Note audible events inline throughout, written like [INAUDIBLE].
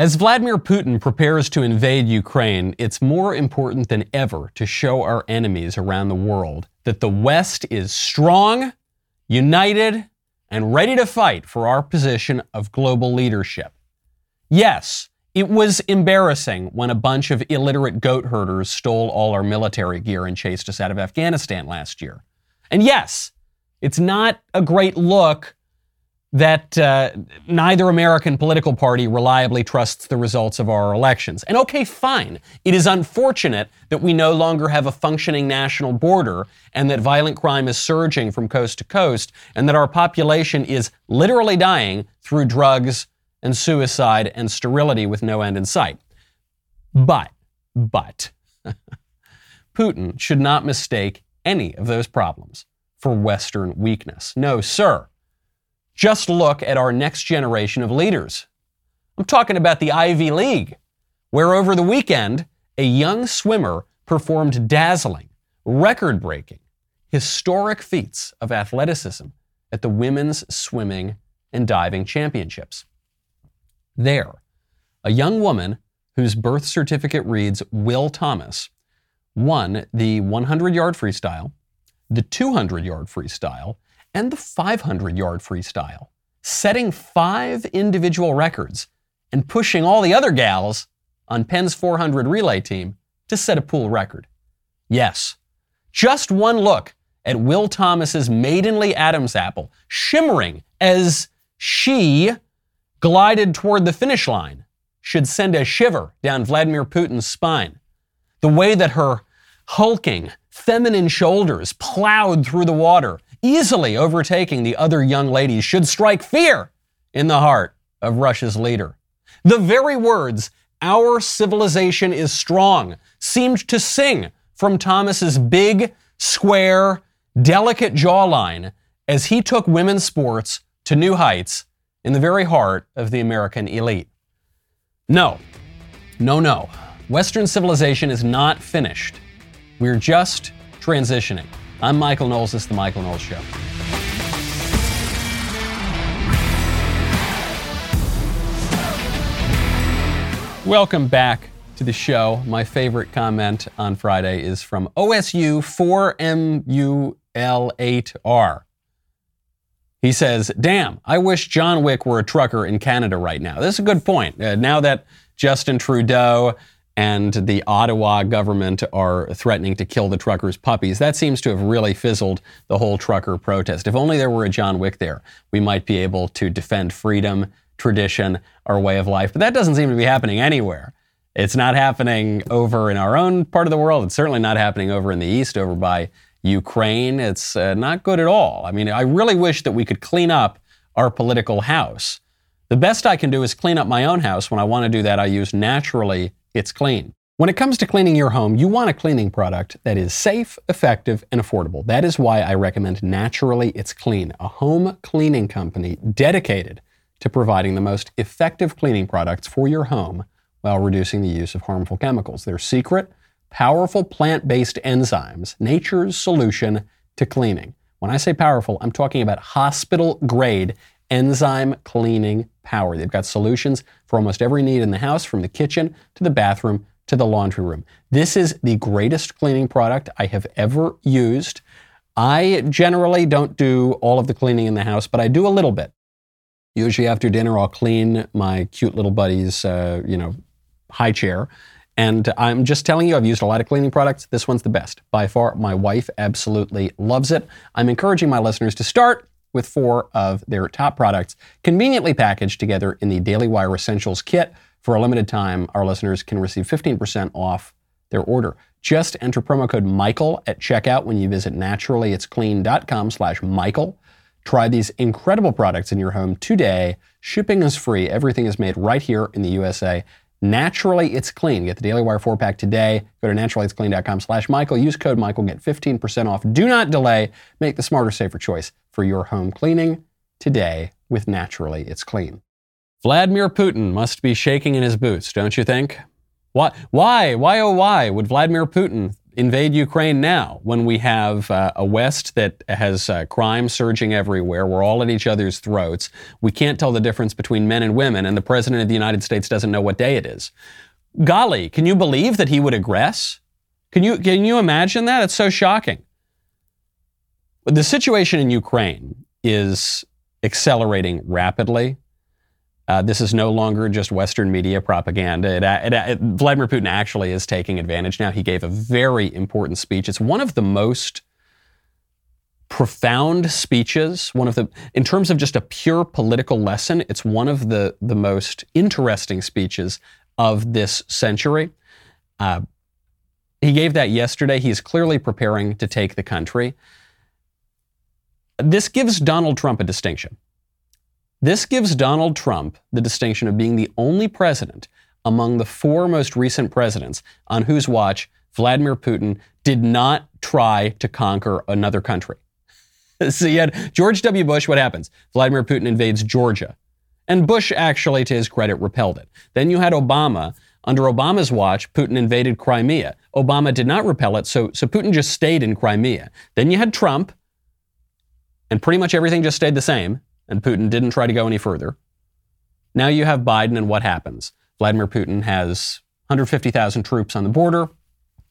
As Vladimir Putin prepares to invade Ukraine, it's more important than ever to show our enemies around the world that the West is strong, united, and ready to fight for our position of global leadership. Yes, it was embarrassing when a bunch of illiterate goat herders stole all our military gear and chased us out of Afghanistan last year. And yes, it's not a great look that uh, neither American political party reliably trusts the results of our elections. And okay, fine. It is unfortunate that we no longer have a functioning national border and that violent crime is surging from coast to coast and that our population is literally dying through drugs and suicide and sterility with no end in sight. But, but, [LAUGHS] Putin should not mistake any of those problems for Western weakness. No, sir. Just look at our next generation of leaders. I'm talking about the Ivy League, where over the weekend, a young swimmer performed dazzling, record breaking, historic feats of athleticism at the Women's Swimming and Diving Championships. There, a young woman whose birth certificate reads Will Thomas won the 100 yard freestyle, the 200 yard freestyle, and the 500 yard freestyle, setting five individual records and pushing all the other gals on Penn's 400 relay team to set a pool record. Yes, just one look at Will Thomas's maidenly Adam's apple shimmering as she glided toward the finish line should send a shiver down Vladimir Putin's spine. The way that her hulking, feminine shoulders plowed through the water easily overtaking the other young ladies, should strike fear in the heart of Russia's leader. The very words, our civilization is strong, seemed to sing from Thomas's big, square, delicate jawline as he took women's sports to new heights in the very heart of the American elite. No, no, no. Western civilization is not finished. We're just transitioning. I'm Michael Knowles. This is The Michael Knowles Show. Welcome back to the show. My favorite comment on Friday is from OSU 4MUL8R. He says, Damn, I wish John Wick were a trucker in Canada right now. This is a good point. Uh, now that Justin Trudeau and the Ottawa government are threatening to kill the truckers' puppies. That seems to have really fizzled the whole trucker protest. If only there were a John Wick there, we might be able to defend freedom, tradition, our way of life. But that doesn't seem to be happening anywhere. It's not happening over in our own part of the world. It's certainly not happening over in the East, over by Ukraine. It's uh, not good at all. I mean, I really wish that we could clean up our political house. The best I can do is clean up my own house. When I want to do that, I use naturally it's clean. When it comes to cleaning your home, you want a cleaning product that is safe, effective, and affordable. That is why I recommend Naturally It's Clean, a home cleaning company dedicated to providing the most effective cleaning products for your home while reducing the use of harmful chemicals. Their secret, powerful plant based enzymes, nature's solution to cleaning. When I say powerful, I'm talking about hospital grade enzyme cleaning power. They've got solutions for almost every need in the house, from the kitchen to the bathroom to the laundry room. This is the greatest cleaning product I have ever used. I generally don't do all of the cleaning in the house, but I do a little bit. Usually after dinner, I'll clean my cute little buddy's, uh, you know, high chair. And I'm just telling you, I've used a lot of cleaning products. This one's the best. By far, my wife absolutely loves it. I'm encouraging my listeners to start with four of their top products conveniently packaged together in the Daily Wire Essentials kit. For a limited time, our listeners can receive 15% off their order. Just enter promo code Michael at checkout when you visit naturallyitsclean.com slash Michael. Try these incredible products in your home today. Shipping is free. Everything is made right here in the USA. Naturally, it's clean. Get the Daily Wire 4 pack today. Go to naturallyitsclean.com slash Michael. Use code Michael. Get 15% off. Do not delay. Make the smarter, safer choice for your home cleaning today with Naturally It's Clean. Vladimir Putin must be shaking in his boots, don't you think? Why, why, why, oh, why would Vladimir Putin invade Ukraine now when we have uh, a West that has uh, crime surging everywhere. We're all at each other's throats. We can't tell the difference between men and women, and the President of the United States doesn't know what day it is. Golly, can you believe that he would aggress? Can you, can you imagine that? It's so shocking. The situation in Ukraine is accelerating rapidly. Uh, this is no longer just Western media propaganda. It, it, it, Vladimir Putin actually is taking advantage now. He gave a very important speech. It's one of the most profound speeches. One of the, in terms of just a pure political lesson, it's one of the the most interesting speeches of this century. Uh, he gave that yesterday. He's clearly preparing to take the country. This gives Donald Trump a distinction. This gives Donald Trump the distinction of being the only president among the four most recent presidents on whose watch Vladimir Putin did not try to conquer another country. [LAUGHS] so you had George W. Bush, what happens? Vladimir Putin invades Georgia. And Bush actually, to his credit, repelled it. Then you had Obama. Under Obama's watch, Putin invaded Crimea. Obama did not repel it, so, so Putin just stayed in Crimea. Then you had Trump, and pretty much everything just stayed the same, and Putin didn't try to go any further. Now you have Biden, and what happens? Vladimir Putin has 150,000 troops on the border.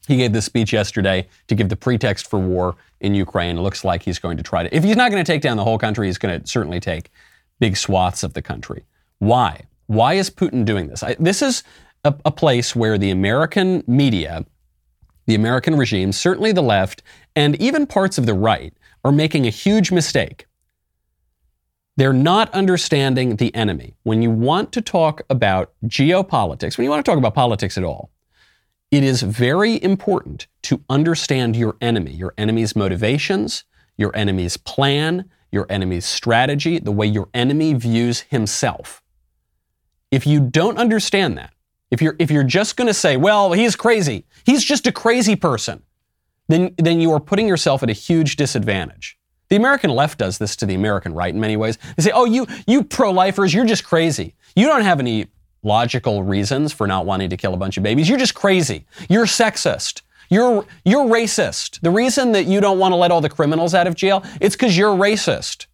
He gave this speech yesterday to give the pretext for war in Ukraine. It looks like he's going to try to, if he's not going to take down the whole country, he's going to certainly take big swaths of the country. Why? Why is Putin doing this? I, this is a, a place where the American media, the American regime, certainly the left, and even parts of the right are making a huge mistake. They're not understanding the enemy. When you want to talk about geopolitics, when you want to talk about politics at all, it is very important to understand your enemy, your enemy's motivations, your enemy's plan, your enemy's strategy, the way your enemy views himself. If you don't understand that, if you're, if you're just going to say, well, he's crazy, he's just a crazy person, then, then you are putting yourself at a huge disadvantage. The American left does this to the American right in many ways. They say, oh, you, you pro lifers, you're just crazy. You don't have any logical reasons for not wanting to kill a bunch of babies. You're just crazy. You're sexist. You're, you're racist. The reason that you don't want to let all the criminals out of jail, it's because you're racist,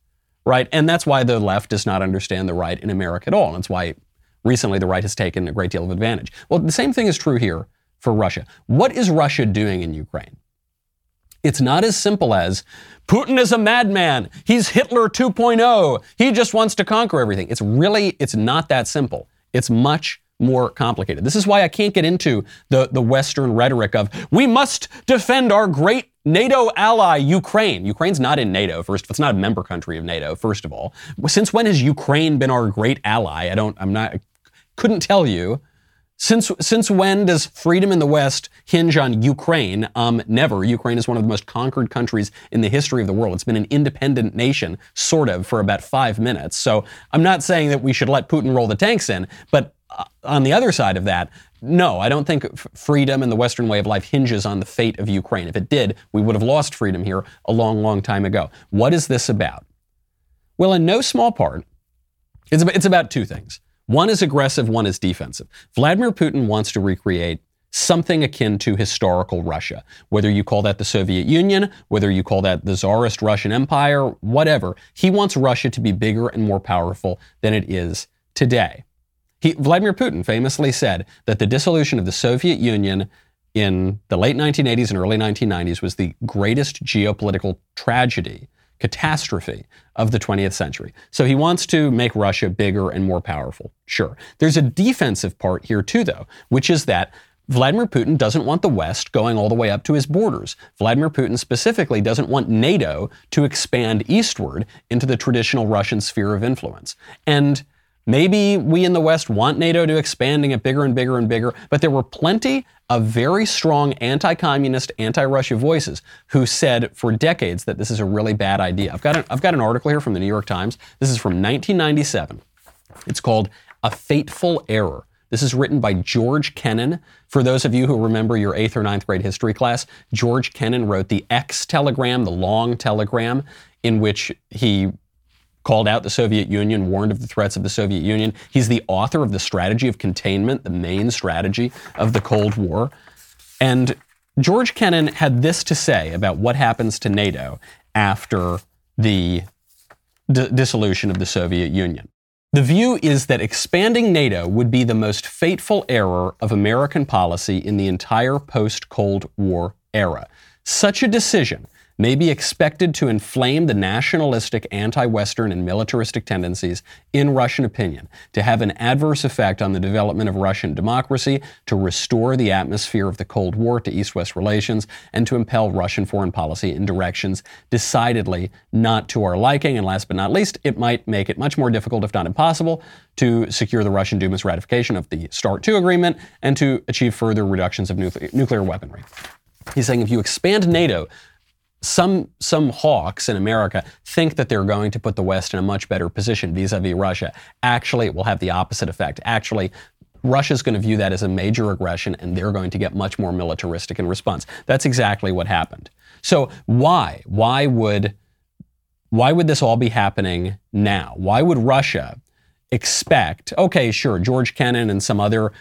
right? And that's why the left does not understand the right in America at all. And that's why recently the right has taken a great deal of advantage. Well, the same thing is true here for Russia. What is Russia doing in Ukraine? It's not as simple as Putin is a madman. He's Hitler 2.0. He just wants to conquer everything. It's really, it's not that simple. It's much more complicated. This is why I can't get into the, the Western rhetoric of we must defend our great NATO ally, Ukraine. Ukraine's not in NATO, first. It's not a member country of NATO, first of all. Since when has Ukraine been our great ally? I don't, I'm not, couldn't tell you. Since, since when does freedom in the West hinge on Ukraine? Um, never. Ukraine is one of the most conquered countries in the history of the world. It's been an independent nation, sort of, for about five minutes. So I'm not saying that we should let Putin roll the tanks in, but uh, on the other side of that, no, I don't think freedom and the Western way of life hinges on the fate of Ukraine. If it did, we would have lost freedom here a long, long time ago. What is this about? Well, in no small part, it's about, it's about two things. One is aggressive, one is defensive. Vladimir Putin wants to recreate something akin to historical Russia. Whether you call that the Soviet Union, whether you call that the Tsarist Russian Empire, whatever, he wants Russia to be bigger and more powerful than it is today. He, Vladimir Putin famously said that the dissolution of the Soviet Union in the late 1980s and early 1990s was the greatest geopolitical tragedy catastrophe of the 20th century. So he wants to make Russia bigger and more powerful. Sure. There's a defensive part here too, though, which is that Vladimir Putin doesn't want the West going all the way up to his borders. Vladimir Putin specifically doesn't want NATO to expand eastward into the traditional Russian sphere of influence. And Maybe we in the West want NATO to expand and get bigger and bigger and bigger, but there were plenty of very strong anti communist, anti Russia voices who said for decades that this is a really bad idea. I've got, an, I've got an article here from the New York Times. This is from 1997. It's called A Fateful Error. This is written by George Kennan. For those of you who remember your eighth or ninth grade history class, George Kennan wrote the X telegram, the long telegram, in which he called out the Soviet Union, warned of the threats of the Soviet Union. He's the author of the strategy of containment, the main strategy of the Cold War. And George Kennan had this to say about what happens to NATO after the d- dissolution of the Soviet Union. The view is that expanding NATO would be the most fateful error of American policy in the entire post Cold War era. Such a decision may be expected to inflame the nationalistic, anti Western, and militaristic tendencies in Russian opinion, to have an adverse effect on the development of Russian democracy, to restore the atmosphere of the Cold War to East West relations, and to impel Russian foreign policy in directions decidedly not to our liking. And last but not least, it might make it much more difficult, if not impossible, to secure the Russian Duma's ratification of the START II agreement and to achieve further reductions of nuclear weaponry. He's saying if you expand NATO some some hawks in America think that they're going to put the West in a much better position vis-a-vis Russia. Actually, it will have the opposite effect. Actually, Russia's going to view that as a major aggression and they're going to get much more militaristic in response. That's exactly what happened. So why? Why would why would this all be happening now? Why would Russia expect, okay, sure, George Kennan and some other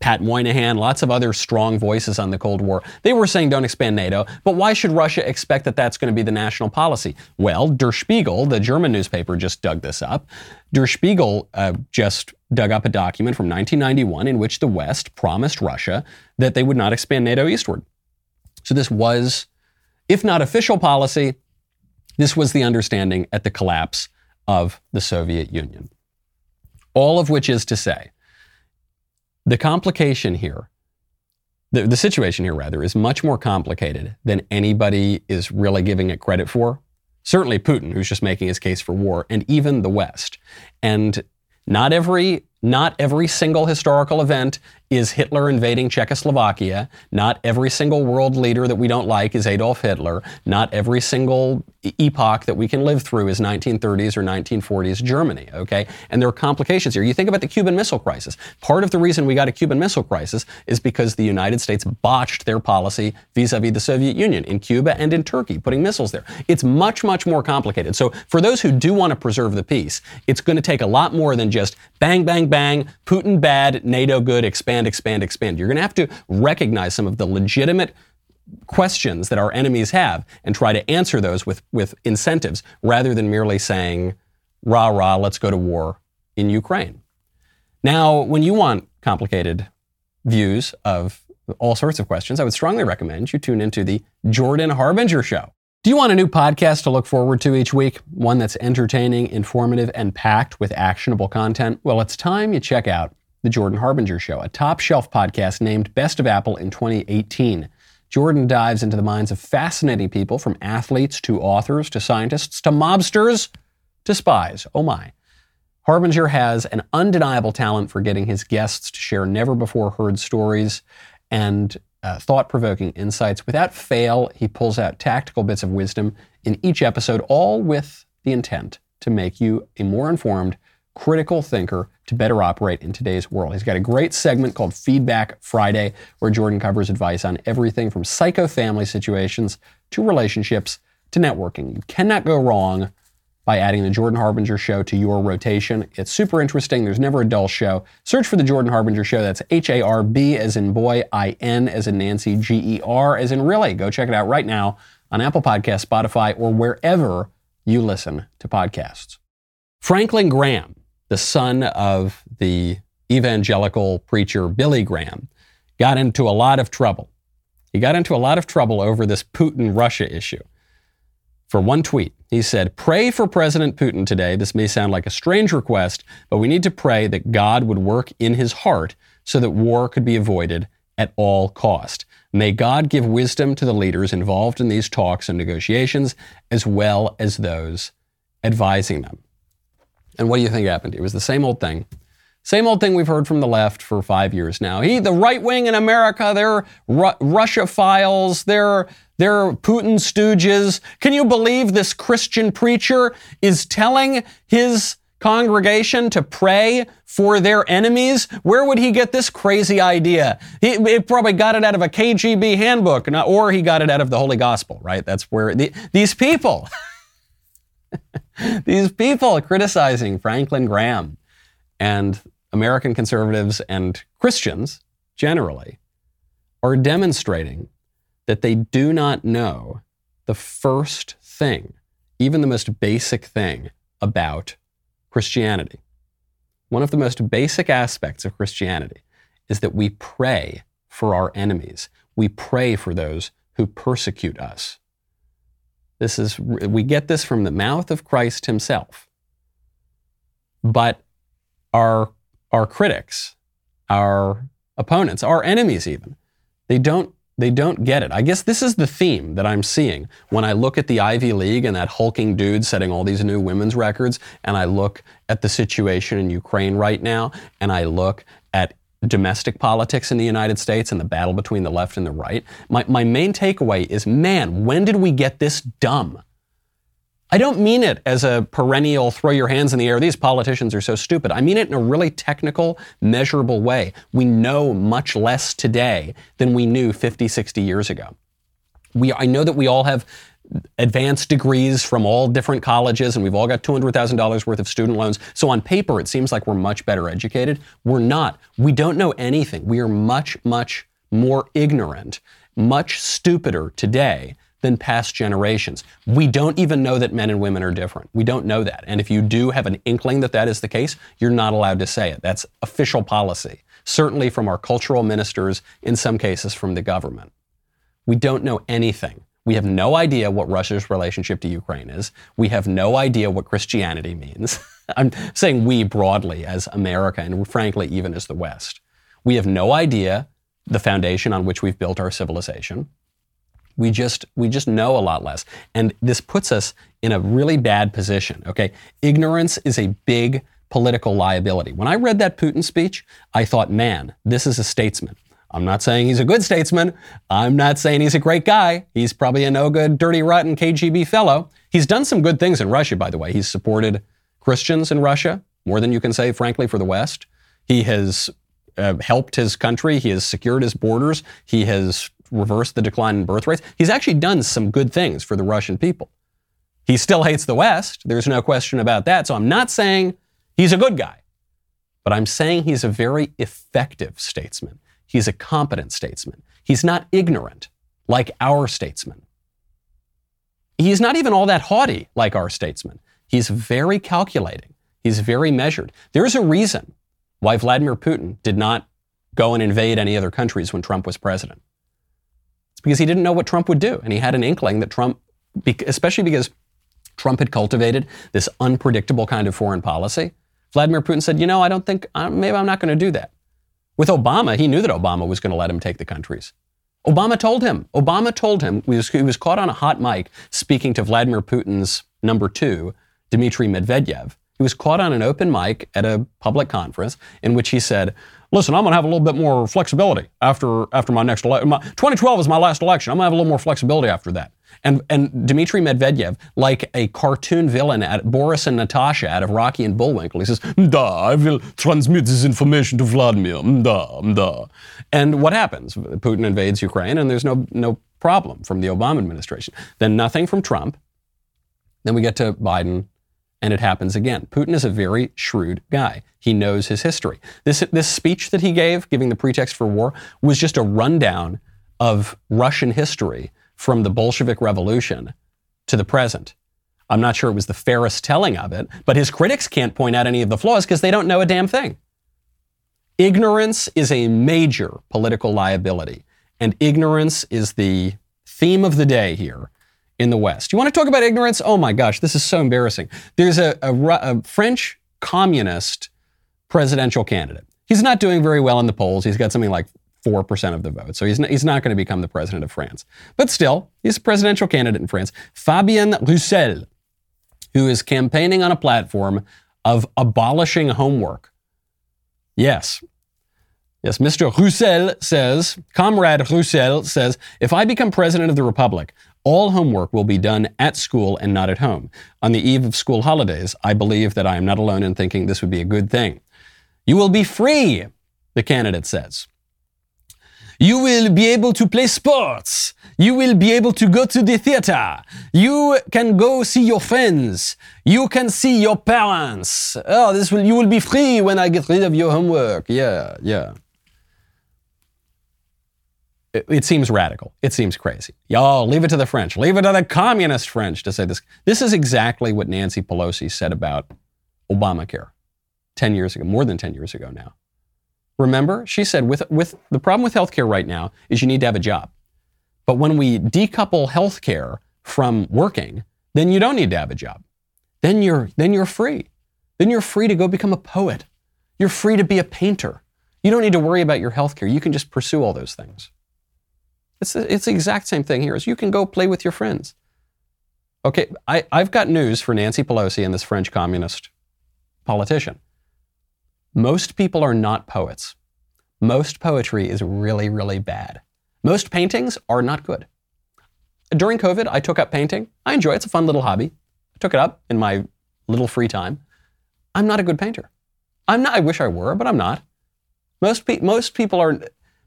Pat Moynihan, lots of other strong voices on the Cold War. They were saying don't expand NATO, but why should Russia expect that that's going to be the national policy? Well, Der Spiegel, the German newspaper, just dug this up. Der Spiegel uh, just dug up a document from 1991 in which the West promised Russia that they would not expand NATO eastward. So this was, if not official policy, this was the understanding at the collapse of the Soviet Union. All of which is to say, the complication here, the, the situation here rather, is much more complicated than anybody is really giving it credit for. Certainly Putin, who's just making his case for war, and even the West. And not every not every single historical event is Hitler invading Czechoslovakia. Not every single world leader that we don't like is Adolf Hitler. Not every single epoch that we can live through is 1930s or 1940s Germany, okay? And there are complications here. You think about the Cuban Missile Crisis. Part of the reason we got a Cuban Missile Crisis is because the United States botched their policy vis-a-vis the Soviet Union in Cuba and in Turkey, putting missiles there. It's much, much more complicated. So for those who do want to preserve the peace, it's going to take a lot more than just bang, bang, bang, Putin bad, NATO good, expand, expand, expand. You're going to have to recognize some of the legitimate questions that our enemies have and try to answer those with, with incentives rather than merely saying, rah, rah, let's go to war in Ukraine. Now, when you want complicated views of all sorts of questions, I would strongly recommend you tune into the Jordan Harbinger Show. Do you want a new podcast to look forward to each week? One that's entertaining, informative, and packed with actionable content? Well, it's time you check out The Jordan Harbinger Show, a top shelf podcast named Best of Apple in 2018. Jordan dives into the minds of fascinating people from athletes to authors to scientists to mobsters to spies. Oh my. Harbinger has an undeniable talent for getting his guests to share never before heard stories and uh, thought provoking insights. Without fail, he pulls out tactical bits of wisdom in each episode, all with the intent to make you a more informed, critical thinker to better operate in today's world. He's got a great segment called Feedback Friday, where Jordan covers advice on everything from psycho family situations to relationships to networking. You cannot go wrong by adding the Jordan Harbinger Show to your rotation. It's super interesting. There's never a dull show. Search for the Jordan Harbinger Show. That's H A R B as in boy, I N as in Nancy, G E R as in really. Go check it out right now on Apple Podcasts, Spotify, or wherever you listen to podcasts. Franklin Graham, the son of the evangelical preacher Billy Graham, got into a lot of trouble. He got into a lot of trouble over this Putin Russia issue for one tweet. He said, Pray for President Putin today. This may sound like a strange request, but we need to pray that God would work in his heart so that war could be avoided at all cost. May God give wisdom to the leaders involved in these talks and negotiations, as well as those advising them. And what do you think happened? It was the same old thing. Same old thing we've heard from the left for five years now. He, the right wing in America, they're Ru- Russophiles, they're they're Putin stooges. Can you believe this Christian preacher is telling his congregation to pray for their enemies? Where would he get this crazy idea? He, he probably got it out of a KGB handbook, or he got it out of the Holy Gospel, right? That's where the, these people, [LAUGHS] [LAUGHS] these people criticizing Franklin Graham and American conservatives and Christians generally are demonstrating that they do not know the first thing, even the most basic thing about Christianity. One of the most basic aspects of Christianity is that we pray for our enemies. We pray for those who persecute us. This is, we get this from the mouth of Christ himself. But our, our critics, our opponents, our enemies even, they don't, they don't get it. I guess this is the theme that I'm seeing when I look at the Ivy League and that hulking dude setting all these new women's records, and I look at the situation in Ukraine right now, and I look at domestic politics in the United States and the battle between the left and the right, my, my main takeaway is man, when did we get this dumb? I don't mean it as a perennial throw your hands in the air, these politicians are so stupid. I mean it in a really technical, measurable way. We know much less today than we knew 50, 60 years ago. We, I know that we all have advanced degrees from all different colleges, and we've all got $200,000 worth of student loans. So on paper, it seems like we're much better educated. We're not. We don't know anything. We are much, much more ignorant, much stupider today than past generations. We don't even know that men and women are different. We don't know that. And if you do have an inkling that that is the case, you're not allowed to say it. That's official policy, certainly from our cultural ministers, in some cases from the government. We don't know anything. We have no idea what Russia's relationship to Ukraine is. We have no idea what Christianity means. [LAUGHS] I'm saying we broadly as America and frankly even as the West. We have no idea the foundation on which we've built our civilization. We just we just know a lot less. And this puts us in a really bad position, okay? Ignorance is a big political liability. When I read that Putin speech, I thought, "Man, this is a statesman." I'm not saying he's a good statesman. I'm not saying he's a great guy. He's probably a no good, dirty, rotten KGB fellow. He's done some good things in Russia, by the way. He's supported Christians in Russia, more than you can say, frankly, for the West. He has uh, helped his country. He has secured his borders. He has reversed the decline in birth rates. He's actually done some good things for the Russian people. He still hates the West. There's no question about that. So I'm not saying he's a good guy, but I'm saying he's a very effective statesman. He's a competent statesman. He's not ignorant like our statesman. He's not even all that haughty like our statesman. He's very calculating. He's very measured. There's a reason why Vladimir Putin did not go and invade any other countries when Trump was president. It's because he didn't know what Trump would do. And he had an inkling that Trump, especially because Trump had cultivated this unpredictable kind of foreign policy. Vladimir Putin said, you know, I don't think, maybe I'm not going to do that. With Obama, he knew that Obama was going to let him take the countries. Obama told him. Obama told him. He was, he was caught on a hot mic speaking to Vladimir Putin's number two, Dmitry Medvedev. He was caught on an open mic at a public conference in which he said, listen, I'm going to have a little bit more flexibility after, after my next election. 2012 is my last election. I'm going to have a little more flexibility after that. And, and Dmitry Medvedev, like a cartoon villain at Boris and Natasha out of Rocky and Bullwinkle, he says, mm, Da, I will transmit this information to Vladimir. Mm, da, mm, da. And what happens? Putin invades Ukraine and there's no, no problem from the Obama administration. Then nothing from Trump. Then we get to Biden and it happens again. Putin is a very shrewd guy. He knows his history. This, this speech that he gave, giving the pretext for war, was just a rundown of Russian history from the Bolshevik Revolution to the present. I'm not sure it was the fairest telling of it, but his critics can't point out any of the flaws because they don't know a damn thing. Ignorance is a major political liability, and ignorance is the theme of the day here in the West. You want to talk about ignorance? Oh my gosh, this is so embarrassing. There's a, a, a French communist presidential candidate. He's not doing very well in the polls. He's got something like 4% of the vote. So he's not, he's not going to become the president of France. But still, he's a presidential candidate in France. Fabien Roussel, who is campaigning on a platform of abolishing homework. Yes. Yes, Mr. Roussel says, Comrade Roussel says, if I become president of the Republic, all homework will be done at school and not at home. On the eve of school holidays, I believe that I am not alone in thinking this would be a good thing. You will be free, the candidate says. You will be able to play sports. You will be able to go to the theater. You can go see your friends. You can see your parents. Oh, this will, you will be free when I get rid of your homework. Yeah, yeah. it, it seems radical. It seems crazy. Y'all, leave it to the French. Leave it to the communist French to say this. This is exactly what Nancy Pelosi said about Obamacare 10 years ago, more than 10 years ago now. Remember, she said with, with the problem with healthcare right now is you need to have a job. But when we decouple healthcare from working, then you don't need to have a job. Then you're, then you're free. Then you're free to go become a poet. You're free to be a painter. You don't need to worry about your healthcare. You can just pursue all those things. It's the, it's the exact same thing here as you can go play with your friends. Okay, I, I've got news for Nancy Pelosi and this French communist politician. Most people are not poets. Most poetry is really, really bad. Most paintings are not good. During COVID, I took up painting. I enjoy it. It's a fun little hobby. I took it up in my little free time. I'm not a good painter. I'm not, I wish I were, but I'm not. Most, pe- most people are,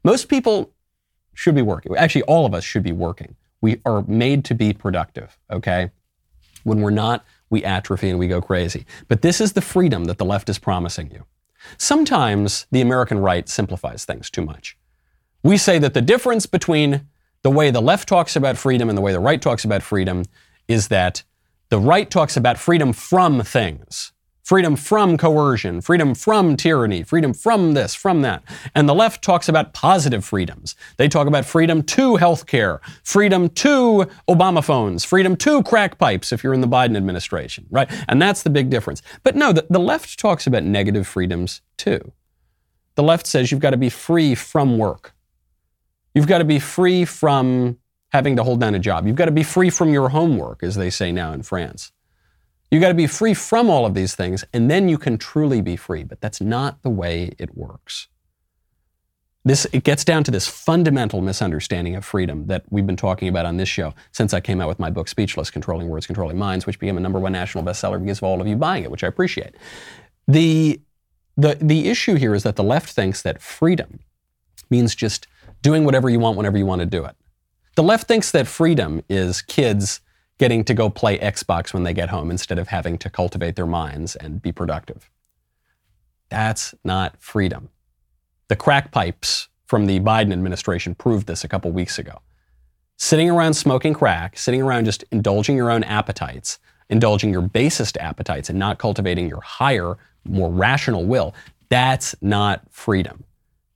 most people should be working. Actually, all of us should be working. We are made to be productive, okay? When we're not, we atrophy and we go crazy. But this is the freedom that the left is promising you. Sometimes the American right simplifies things too much. We say that the difference between the way the left talks about freedom and the way the right talks about freedom is that the right talks about freedom from things freedom from coercion, freedom from tyranny, freedom from this, from that. And the left talks about positive freedoms. They talk about freedom to health care, freedom to Obama phones, freedom to crack pipes if you're in the Biden administration, right? And that's the big difference. But no, the, the left talks about negative freedoms too. The left says you've got to be free from work. You've got to be free from having to hold down a job. You've got to be free from your homework, as they say now in France. You got to be free from all of these things, and then you can truly be free. But that's not the way it works. This, it gets down to this fundamental misunderstanding of freedom that we've been talking about on this show since I came out with my book, Speechless Controlling Words, Controlling Minds, which became a number one national bestseller because of all of you buying it, which I appreciate. The, the, the issue here is that the left thinks that freedom means just doing whatever you want whenever you want to do it. The left thinks that freedom is kids getting to go play Xbox when they get home instead of having to cultivate their minds and be productive. That's not freedom. The crack pipes from the Biden administration proved this a couple weeks ago. Sitting around smoking crack, sitting around just indulging your own appetites, indulging your basest appetites, and not cultivating your higher, more rational will, that's not freedom.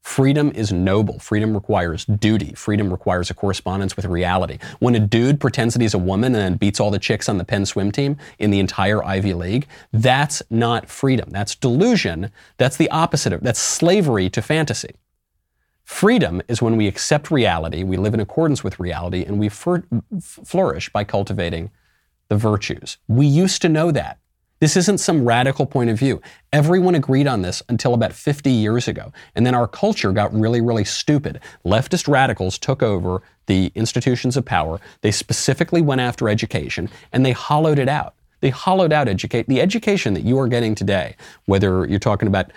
Freedom is noble. Freedom requires duty. Freedom requires a correspondence with reality. When a dude pretends that he's a woman and beats all the chicks on the Penn swim team in the entire Ivy League, that's not freedom. That's delusion. That's the opposite of that's slavery to fantasy. Freedom is when we accept reality, we live in accordance with reality, and we flourish by cultivating the virtues. We used to know that. This isn't some radical point of view. Everyone agreed on this until about 50 years ago. And then our culture got really, really stupid. Leftist radicals took over the institutions of power. They specifically went after education and they hollowed it out. They hollowed out educate the education that you are getting today, whether you're talking about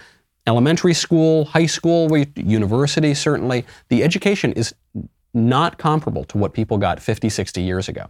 elementary school, high school, university, certainly, the education is not comparable to what people got 50, 60 years ago.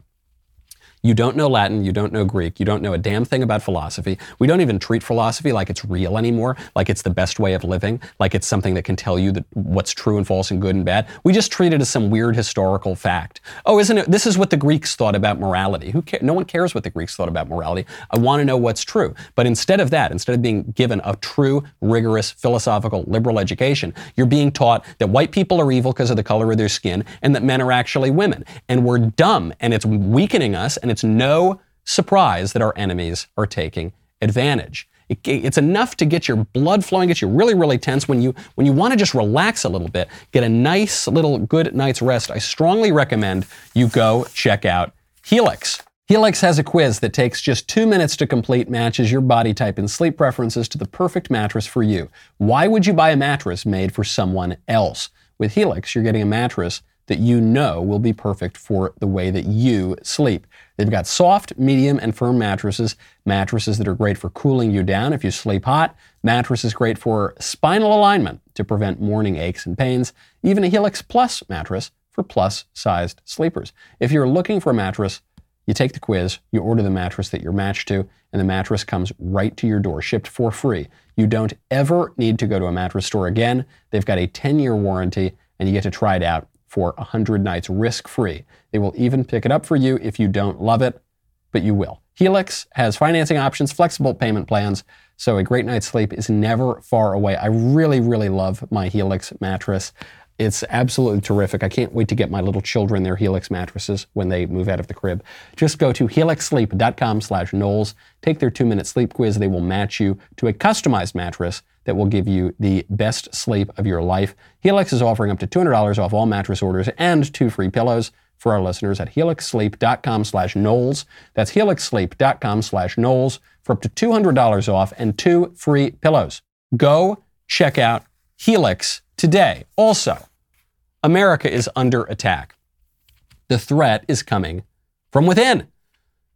You don't know Latin, you don't know Greek, you don't know a damn thing about philosophy. We don't even treat philosophy like it's real anymore, like it's the best way of living, like it's something that can tell you that what's true and false and good and bad. We just treat it as some weird historical fact. Oh, isn't it? This is what the Greeks thought about morality. Who No one cares what the Greeks thought about morality. I want to know what's true. But instead of that, instead of being given a true, rigorous, philosophical, liberal education, you're being taught that white people are evil because of the color of their skin and that men are actually women. And we're dumb and it's weakening us and and it's no surprise that our enemies are taking advantage. It, it's enough to get your blood flowing, get you really, really tense. When you when you want to just relax a little bit, get a nice little good night's rest. I strongly recommend you go check out Helix. Helix has a quiz that takes just two minutes to complete, matches your body type and sleep preferences to the perfect mattress for you. Why would you buy a mattress made for someone else? With Helix, you're getting a mattress that you know will be perfect for the way that you sleep. They've got soft, medium, and firm mattresses, mattresses that are great for cooling you down if you sleep hot, mattresses great for spinal alignment to prevent morning aches and pains, even a Helix Plus mattress for plus sized sleepers. If you're looking for a mattress, you take the quiz, you order the mattress that you're matched to, and the mattress comes right to your door, shipped for free. You don't ever need to go to a mattress store again. They've got a 10 year warranty, and you get to try it out for 100 nights risk free. They will even pick it up for you if you don't love it, but you will. Helix has financing options, flexible payment plans, so a great night's sleep is never far away. I really, really love my Helix mattress. It's absolutely terrific. I can't wait to get my little children their Helix mattresses when they move out of the crib. Just go to helixsleep.com slash Knowles. Take their two-minute sleep quiz. They will match you to a customized mattress that will give you the best sleep of your life. Helix is offering up to $200 off all mattress orders and two free pillows for our listeners at helixsleep.com slash Knowles. That's helixsleep.com slash Knowles for up to $200 off and two free pillows. Go check out Helix today. Also, America is under attack. The threat is coming from within.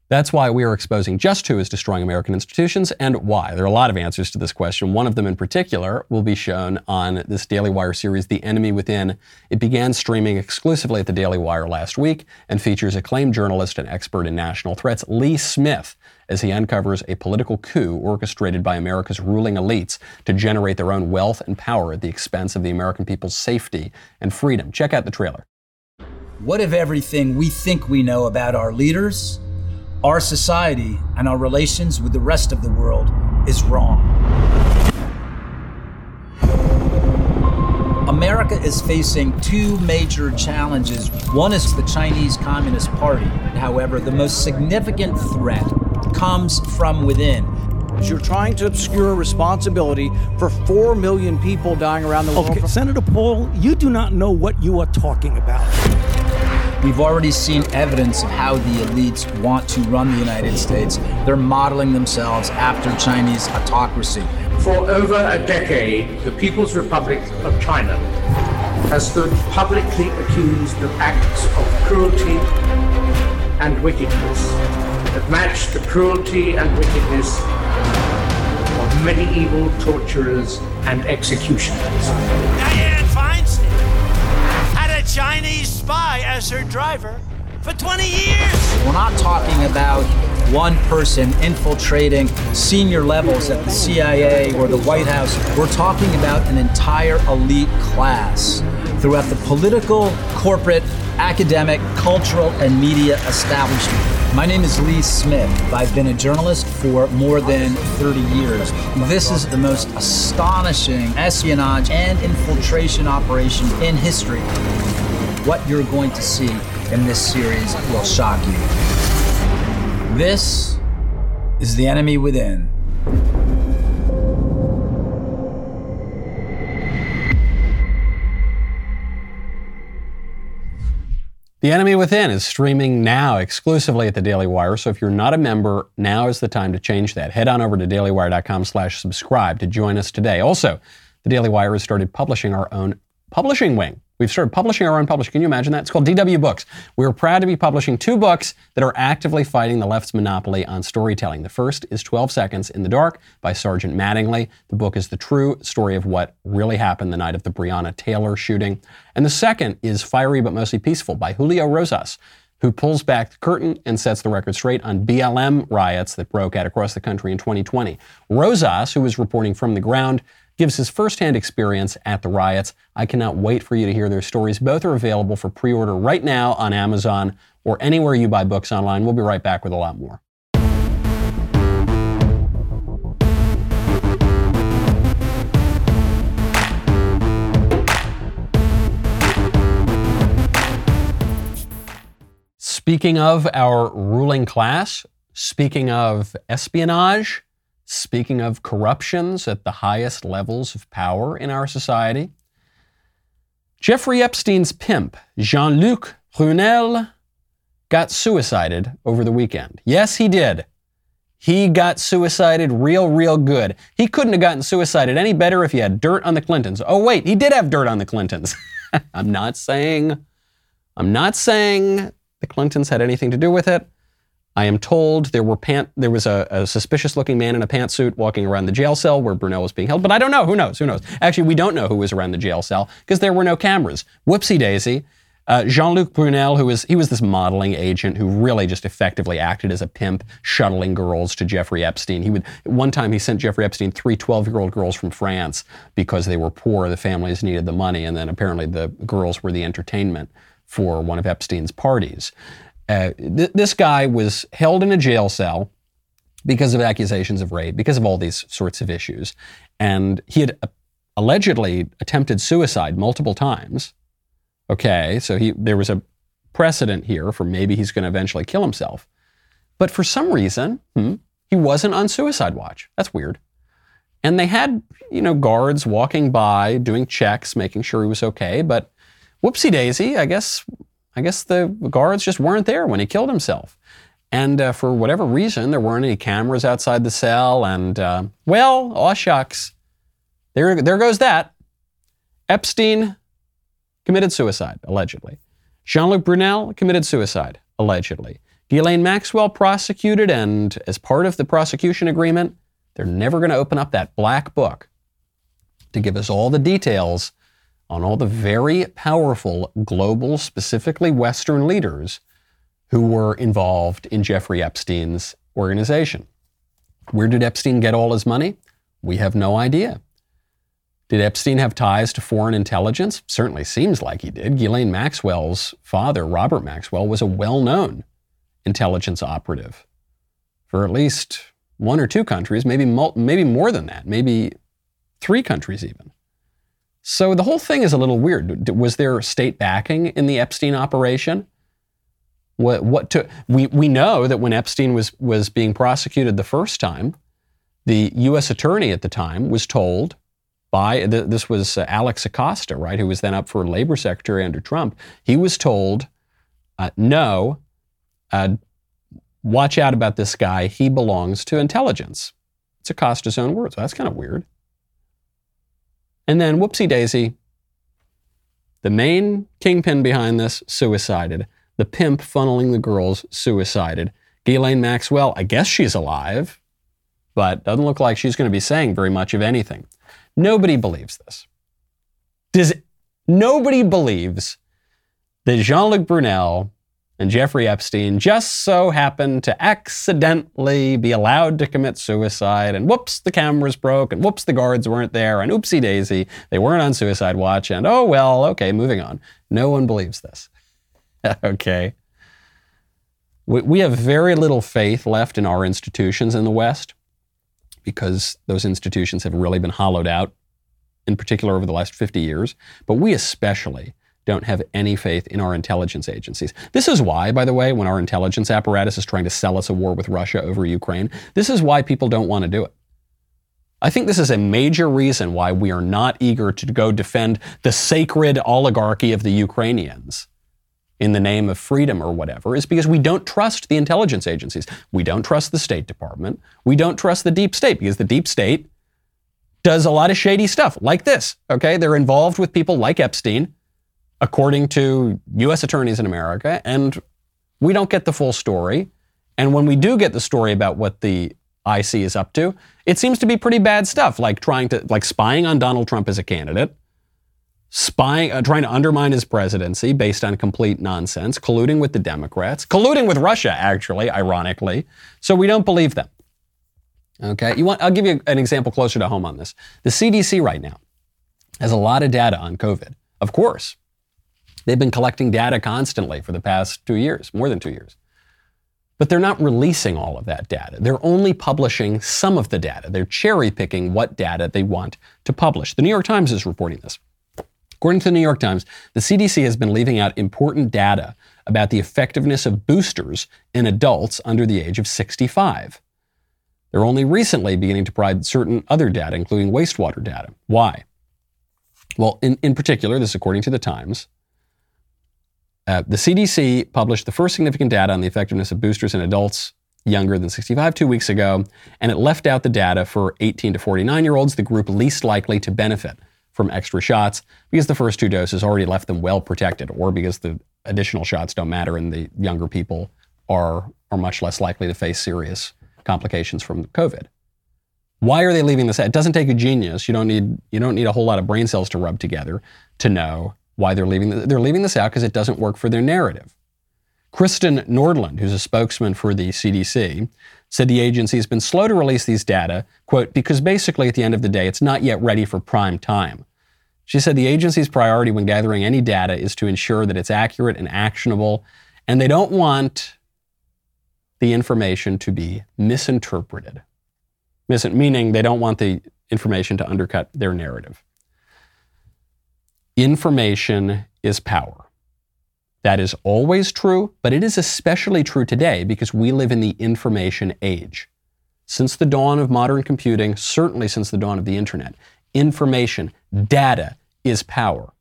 That's why we are exposing just who is destroying American institutions and why. There are a lot of answers to this question. One of them in particular will be shown on this Daily Wire series, The Enemy Within. It began streaming exclusively at the Daily Wire last week and features acclaimed journalist and expert in national threats, Lee Smith, as he uncovers a political coup orchestrated by America's ruling elites to generate their own wealth and power at the expense of the American people's safety and freedom. Check out the trailer. What if everything we think we know about our leaders? our society and our relations with the rest of the world is wrong. America is facing two major challenges. One is the Chinese Communist Party. However, the most significant threat comes from within. You're trying to obscure responsibility for 4 million people dying around the world. Okay, Senator Paul, you do not know what you are talking about. We've already seen evidence of how the elites want to run the United States. They're modeling themselves after Chinese autocracy. For over a decade, the People's Republic of China has stood publicly accused of acts of cruelty and wickedness that match the cruelty and wickedness of medieval torturers and executioners. Dianne Feinstein had a Chinese spy as her driver for 20 years. We're not talking about one person infiltrating senior levels at the CIA or the White House. We're talking about an entire elite class throughout the political, corporate, academic, cultural, and media establishment. My name is Lee Smith. I've been a journalist for more than 30 years. This is the most astonishing espionage and infiltration operation in history what you're going to see in this series will shock you. This is The Enemy Within. The Enemy Within is streaming now exclusively at the Daily Wire. So if you're not a member, now is the time to change that. Head on over to dailywire.com slash subscribe to join us today. Also, the Daily Wire has started publishing our own publishing wing. We've started publishing our own publishing. Can you imagine that? It's called DW Books. We're proud to be publishing two books that are actively fighting the left's monopoly on storytelling. The first is 12 Seconds in the Dark by Sergeant Mattingly. The book is the true story of what really happened the night of the Breonna Taylor shooting. And the second is Fiery but Mostly Peaceful by Julio Rosas who pulls back the curtain and sets the record straight on BLM riots that broke out across the country in 2020. Rosas, who was reporting from the ground, gives his firsthand experience at the riots. I cannot wait for you to hear their stories. Both are available for pre order right now on Amazon or anywhere you buy books online. We'll be right back with a lot more. Speaking of our ruling class, speaking of espionage, Speaking of corruptions at the highest levels of power in our society, Jeffrey Epstein's pimp, Jean Luc Brunel, got suicided over the weekend. Yes, he did. He got suicided real, real good. He couldn't have gotten suicided any better if he had dirt on the Clintons. Oh, wait, he did have dirt on the Clintons. [LAUGHS] I'm not saying, I'm not saying the Clintons had anything to do with it. I am told there were pant, there was a, a suspicious-looking man in a pantsuit walking around the jail cell where Brunel was being held, but I don't know. Who knows? Who knows? Actually, we don't know who was around the jail cell because there were no cameras. Whoopsie daisy. Uh, Jean-Luc Brunel, who was he was this modeling agent who really just effectively acted as a pimp, shuttling girls to Jeffrey Epstein. He would one time he sent Jeffrey Epstein three 12-year-old girls from France because they were poor, the families needed the money, and then apparently the girls were the entertainment for one of Epstein's parties. Uh, th- this guy was held in a jail cell because of accusations of rape, because of all these sorts of issues, and he had uh, allegedly attempted suicide multiple times. Okay, so he there was a precedent here for maybe he's going to eventually kill himself. But for some reason, hmm, he wasn't on suicide watch. That's weird. And they had, you know, guards walking by, doing checks, making sure he was okay. But whoopsie daisy, I guess, I guess the guards just weren't there when he killed himself. And uh, for whatever reason, there weren't any cameras outside the cell. And uh, well, aw shucks, there, there goes that. Epstein committed suicide, allegedly. Jean Luc Brunel committed suicide, allegedly. Ghislaine Maxwell prosecuted, and as part of the prosecution agreement, they're never going to open up that black book to give us all the details on all the very powerful global, specifically Western leaders who were involved in Jeffrey Epstein's organization. Where did Epstein get all his money? We have no idea. Did Epstein have ties to foreign intelligence? Certainly seems like he did. Ghislaine Maxwell's father, Robert Maxwell, was a well known intelligence operative for at least one or two countries, maybe, maybe more than that, maybe three countries even. So the whole thing is a little weird. Was there state backing in the Epstein operation? What, what to, we, we know that when Epstein was, was being prosecuted the first time, the U.S. attorney at the time was told by, this was uh, Alex Acosta, right, who was then up for labor secretary under Trump. He was told, uh, no, uh, watch out about this guy. He belongs to intelligence. It's Acosta's own words. That's kind of weird. And then, whoopsie daisy, the main kingpin behind this suicided. The pimp funneling the girls suicided. Ghislaine Maxwell, I guess she's alive, but doesn't look like she's going to be saying very much of anything. Nobody believes this. Does nobody believes that Jean-Luc Brunel and Jeffrey Epstein just so happened to accidentally be allowed to commit suicide, and whoops, the cameras broke, and whoops, the guards weren't there, and oopsie daisy, they weren't on suicide watch, and oh well, okay, moving on. No one believes this. [LAUGHS] okay. We, we have very little faith left in our institutions in the West because those institutions have really been hollowed out, in particular over the last 50 years. But we especially don't have any faith in our intelligence agencies. This is why, by the way, when our intelligence apparatus is trying to sell us a war with Russia over Ukraine, this is why people don't want to do it. I think this is a major reason why we are not eager to go defend the sacred oligarchy of the Ukrainians in the name of freedom or whatever is because we don't trust the intelligence agencies. We don't trust the State Department. We don't trust the deep state because the deep state does a lot of shady stuff like this. Okay. They're involved with people like Epstein, according to U.S. attorneys in America, and we don't get the full story. And when we do get the story about what the IC is up to, it seems to be pretty bad stuff, like trying to, like spying on Donald Trump as a candidate, spying, uh, trying to undermine his presidency based on complete nonsense, colluding with the Democrats, colluding with Russia, actually, ironically. So we don't believe them. Okay, you want? I'll give you an example closer to home on this. The CDC right now has a lot of data on COVID. Of course, they've been collecting data constantly for the past two years, more than two years. But they're not releasing all of that data. They're only publishing some of the data. They're cherry picking what data they want to publish. The New York Times is reporting this. According to the New York Times, the CDC has been leaving out important data about the effectiveness of boosters in adults under the age of 65. They're only recently beginning to provide certain other data, including wastewater data. Why? Well, in, in particular, this according to the Times, uh, the CDC published the first significant data on the effectiveness of boosters in adults younger than 65 two weeks ago, and it left out the data for 18 to 49 year olds, the group least likely to benefit from extra shots because the first two doses already left them well protected, or because the additional shots don't matter and the younger people are, are much less likely to face serious complications from COVID. Why are they leaving this out? It doesn't take a genius. You don't need, you don't need a whole lot of brain cells to rub together to know why they're leaving. They're leaving this out because it doesn't work for their narrative. Kristen Nordlund, who's a spokesman for the CDC, said the agency has been slow to release these data, quote, because basically at the end of the day, it's not yet ready for prime time. She said the agency's priority when gathering any data is to ensure that it's accurate and actionable, and they don't want the information to be misinterpreted. Mis- meaning they don't want the information to undercut their narrative. Information is power. That is always true, but it is especially true today because we live in the information age. Since the dawn of modern computing, certainly since the dawn of the internet, information, data is power.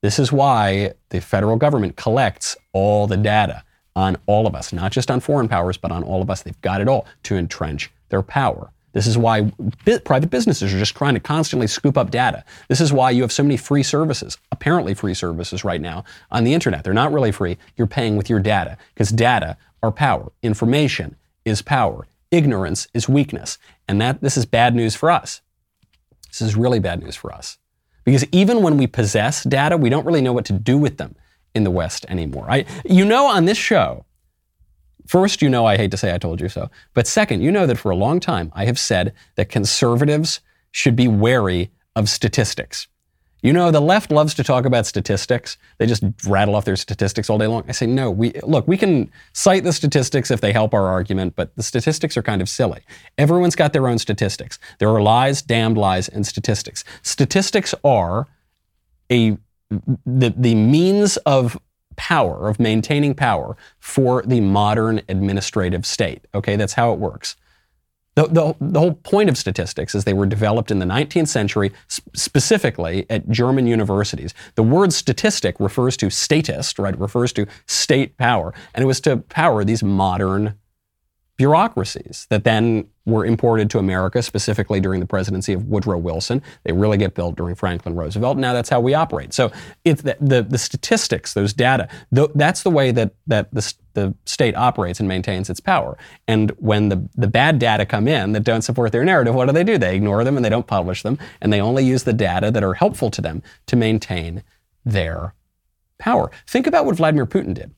This is why the federal government collects all the data on all of us, not just on foreign powers, but on all of us. They've got it all to entrench their power. This is why bi- private businesses are just trying to constantly scoop up data. This is why you have so many free services, apparently free services right now on the internet. They're not really free. You're paying with your data because data are power. Information is power. Ignorance is weakness. And that this is bad news for us. This is really bad news for us. Because even when we possess data, we don't really know what to do with them in the West anymore. I, you know, on this show, First, you know I hate to say I told you so. But second, you know that for a long time I have said that conservatives should be wary of statistics. You know, the left loves to talk about statistics. They just rattle off their statistics all day long. I say, no, we, look, we can cite the statistics if they help our argument, but the statistics are kind of silly. Everyone's got their own statistics. There are lies, damned lies, and statistics. Statistics are a, the, the means of power, of maintaining power for the modern administrative state. Okay, that's how it works. The, the, the, whole point of statistics is they were developed in the 19th century, sp- specifically at German universities. The word statistic refers to statist, right? It refers to state power. And it was to power these modern bureaucracies that then were imported to America, specifically during the presidency of Woodrow Wilson. They really get built during Franklin Roosevelt. Now that's how we operate. So the, the, the statistics, those data, th- that's the way that, that the, the state operates and maintains its power. And when the, the bad data come in that don't support their narrative, what do they do? They ignore them and they don't publish them, and they only use the data that are helpful to them to maintain their power. Think about what Vladimir Putin did.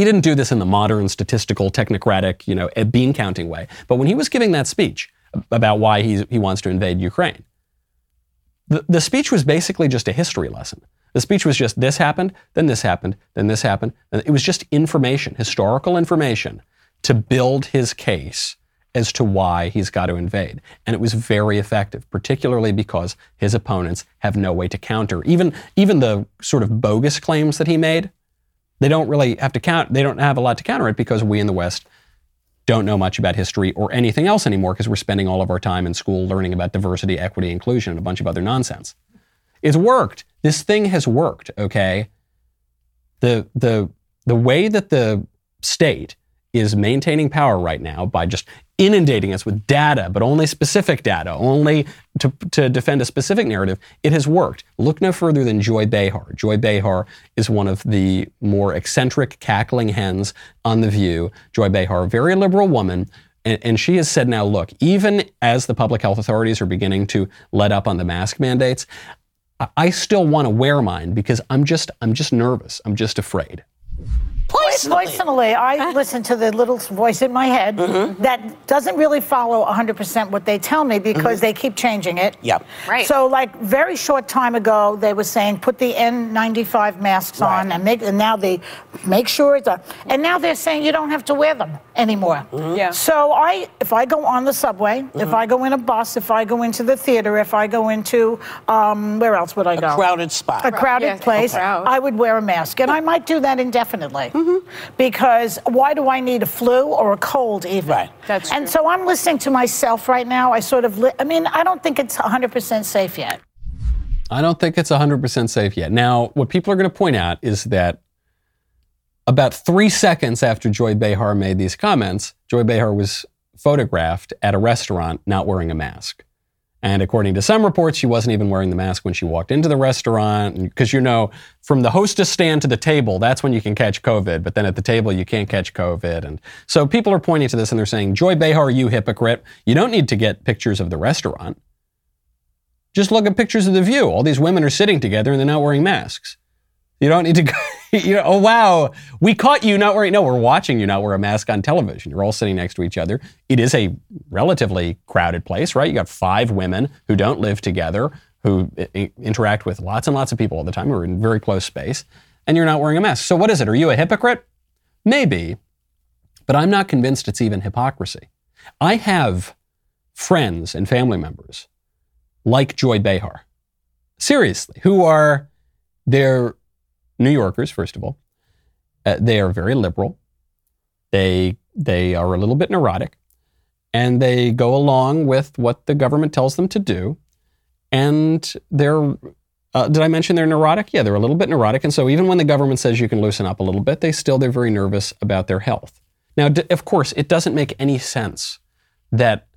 He didn't do this in the modern statistical, technocratic, you know, eh, bean counting way. But when he was giving that speech about why he, he wants to invade Ukraine, the, the speech was basically just a history lesson. The speech was just this happened, then this happened, then this happened. It was just information, historical information to build his case as to why he's got to invade. And it was very effective, particularly because his opponents have no way to counter. Even, even the sort of bogus claims that he made, they don't really have to count, they don't have a lot to counter it because we in the West don't know much about history or anything else anymore because we're spending all of our time in school learning about diversity, equity, inclusion, and a bunch of other nonsense. It's worked. This thing has worked, okay? The, the, the way that the state is maintaining power right now by just inundating us with data, but only specific data, only to, to defend a specific narrative, it has worked. Look no further than Joy Behar. Joy Behar is one of the more eccentric, cackling hens on The View. Joy Behar, very liberal woman. And, she has said now, look, even as the public health authorities are beginning to let up on the mask mandates, I still want to wear mine because I'm just, I'm just nervous. I'm just afraid. Personally, Personally I [LAUGHS] listen to the little voice in my head Mm-hmm. that doesn't really follow 100% what they tell me because Mm-hmm. they keep changing it. Yep. Right. So, like, very short time ago, they were saying put the N95 masks on and make, and now they make sure it's a, and now they're saying you don't have to wear them anymore. Mm-hmm. Yeah. So, I, if I go on the subway, if I go in a bus, if I go into the theater, if I go into, um, where else would I go? A crowded spot. a crowded Yeah, place, a crowd. I would wear a mask. And I might do that indefinitely. Mm-hmm. Because why do I need a flu or a cold even? Right. That's and true. so I'm listening to myself right now. I sort of, li- I mean, I don't think it's 100% safe yet. I don't think it's 100% safe yet. Now, what people are going to point out is that about three seconds after Joy Behar made these comments, Joy Behar was photographed at a restaurant not wearing a mask. And according to some reports, she wasn't even wearing the mask when she walked into the restaurant. Because you know, from the hostess stand to the table, that's when you can catch COVID. But then at the table, you can't catch COVID. And so people are pointing to this and they're saying, Joy Behar, you hypocrite. You don't need to get pictures of the restaurant. Just look at pictures of the view. All these women are sitting together and they're not wearing masks. You don't need to go, [LAUGHS] you know, oh wow, we caught you not wearing, no, we're watching you not wear a mask on television. You're all sitting next to each other. It is a relatively crowded place, right? You got five women who don't live together, who i- interact with lots and lots of people all the time, who are in very close space, and you're not wearing a mask. So what is it? Are you a hypocrite? Maybe, but I'm not convinced it's even hypocrisy. I have friends and family members like Joy Behar, seriously, who are, they're New Yorkers, first of all. Uh, they are very liberal. They, they are a little bit neurotic, and they go along with what the government tells them to do. And they're, uh, did I mention they're neurotic? Yeah, they're a little bit neurotic. And so even when the government says you can loosen up a little bit, they still, they're very nervous about their health. Now, d- of course, it doesn't make any sense that,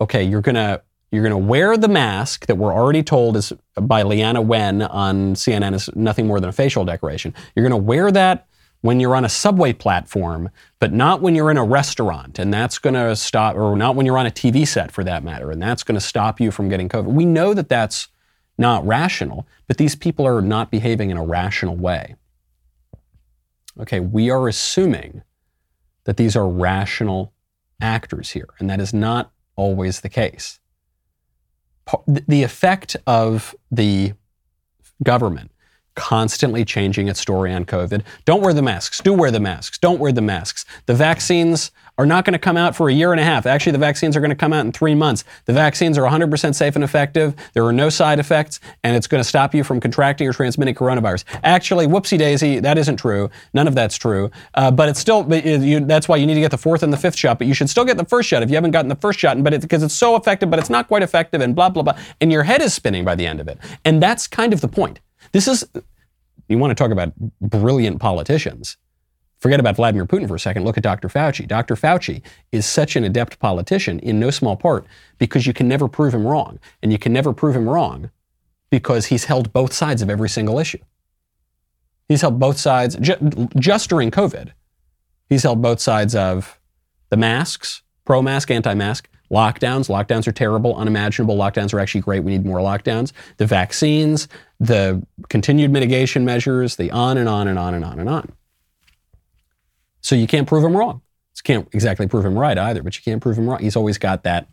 okay, you're to, you're going to wear the mask that we're already told is by Leana Wen on CNN is nothing more than a facial decoration. You're going to wear that when you're on a subway platform, but not when you're in a restaurant. And that's going to stop, or not when you're on a TV set for that matter. And that's going to stop you from getting COVID. We know that that's not rational, but these people are not behaving in a rational way. Okay, we are assuming that these are rational actors here, and that is not always the case. The effect of the government constantly changing its story on COVID. Don't wear the masks. Do wear the masks. Don't wear the masks. The vaccines are not going to come out for a year and a half. Actually, the vaccines are going to come out in three months. The vaccines are 100% safe and effective. There are no side effects, and it's going to stop you from contracting or transmitting coronavirus. Actually, whoopsie daisy, that isn't true. None of that's true. Uh, but it's still, but you- that's why you need to get the fourth and the fifth shot. But you should still get the first shot if you haven't gotten the first shot, but it's because it's so effective, but it's not quite effective, and blah, blah, blah. And your head is spinning by the end of it. And that's kind of the point. This is, you want to talk about brilliant politicians. Forget about Vladimir Putin for a second. Look at Dr. Fauci. Dr. Fauci is such an adept politician in no small part because you can never prove him wrong. And you can never prove him wrong because he's held both sides of every single issue. He's held both sides, ju- just during COVID, he's held both sides of the masks, pro mask, anti mask, lockdowns. Lockdowns are terrible, unimaginable. Lockdowns are actually great. We need more lockdowns. The vaccines, the continued mitigation measures, the on and on and on and on and on. So you can't prove him wrong. You can't exactly prove him right either, but you can't prove him wrong. He's always got that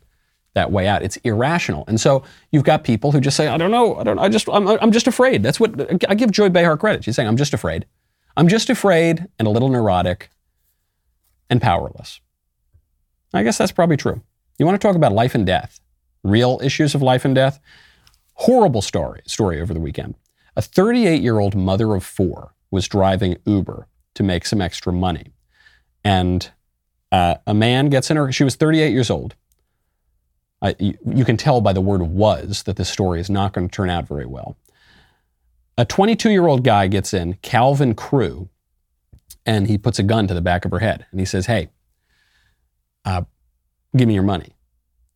that way out. It's irrational. And so you've got people who just say, I don't know, I don't I just I'm, I'm just afraid. That's what I give Joy Behar credit. She's saying, I'm just afraid. I'm just afraid and a little neurotic and powerless. I guess that's probably true. You want to talk about life and death, real issues of life and death? Horrible story story over the weekend. A 38 year old mother of four was driving Uber to make some extra money. And uh, a man gets in her, she was 38 years old. I, you, you can tell by the word was that this story is not going to turn out very well. A 22 year old guy gets in, Calvin Crew, and he puts a gun to the back of her head. And he says, Hey, uh, give me your money.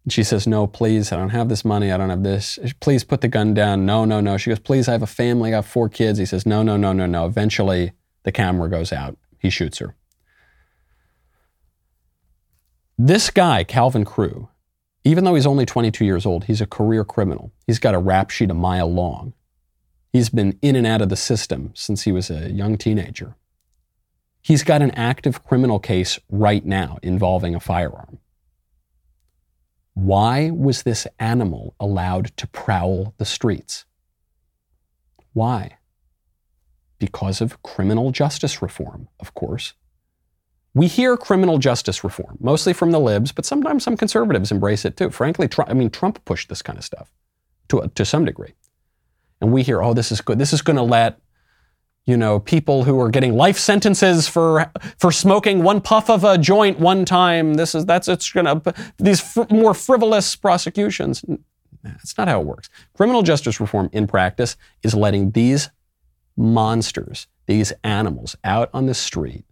And she says, No, please, I don't have this money. I don't have this. Please put the gun down. No, no, no. She goes, Please, I have a family. I got four kids. He says, No, no, no, no, no. Eventually, the camera goes out. He shoots her. This guy, Calvin Crew, even though he's only 22 years old, he's a career criminal. He's got a rap sheet a mile long. He's been in and out of the system since he was a young teenager. He's got an active criminal case right now involving a firearm. Why was this animal allowed to prowl the streets? Why? Because of criminal justice reform, of course. We hear criminal justice reform, mostly from the libs, but sometimes some conservatives embrace it too. Frankly, Trump, I mean, Trump pushed this kind of stuff to, to some degree. And we hear, oh, this is good. This is going to let, you know, people who are getting life sentences for for smoking one puff of a joint one time. This is that's it's going to these fr- more frivolous prosecutions. That's not how it works. Criminal justice reform in practice is letting these monsters, these animals out on the street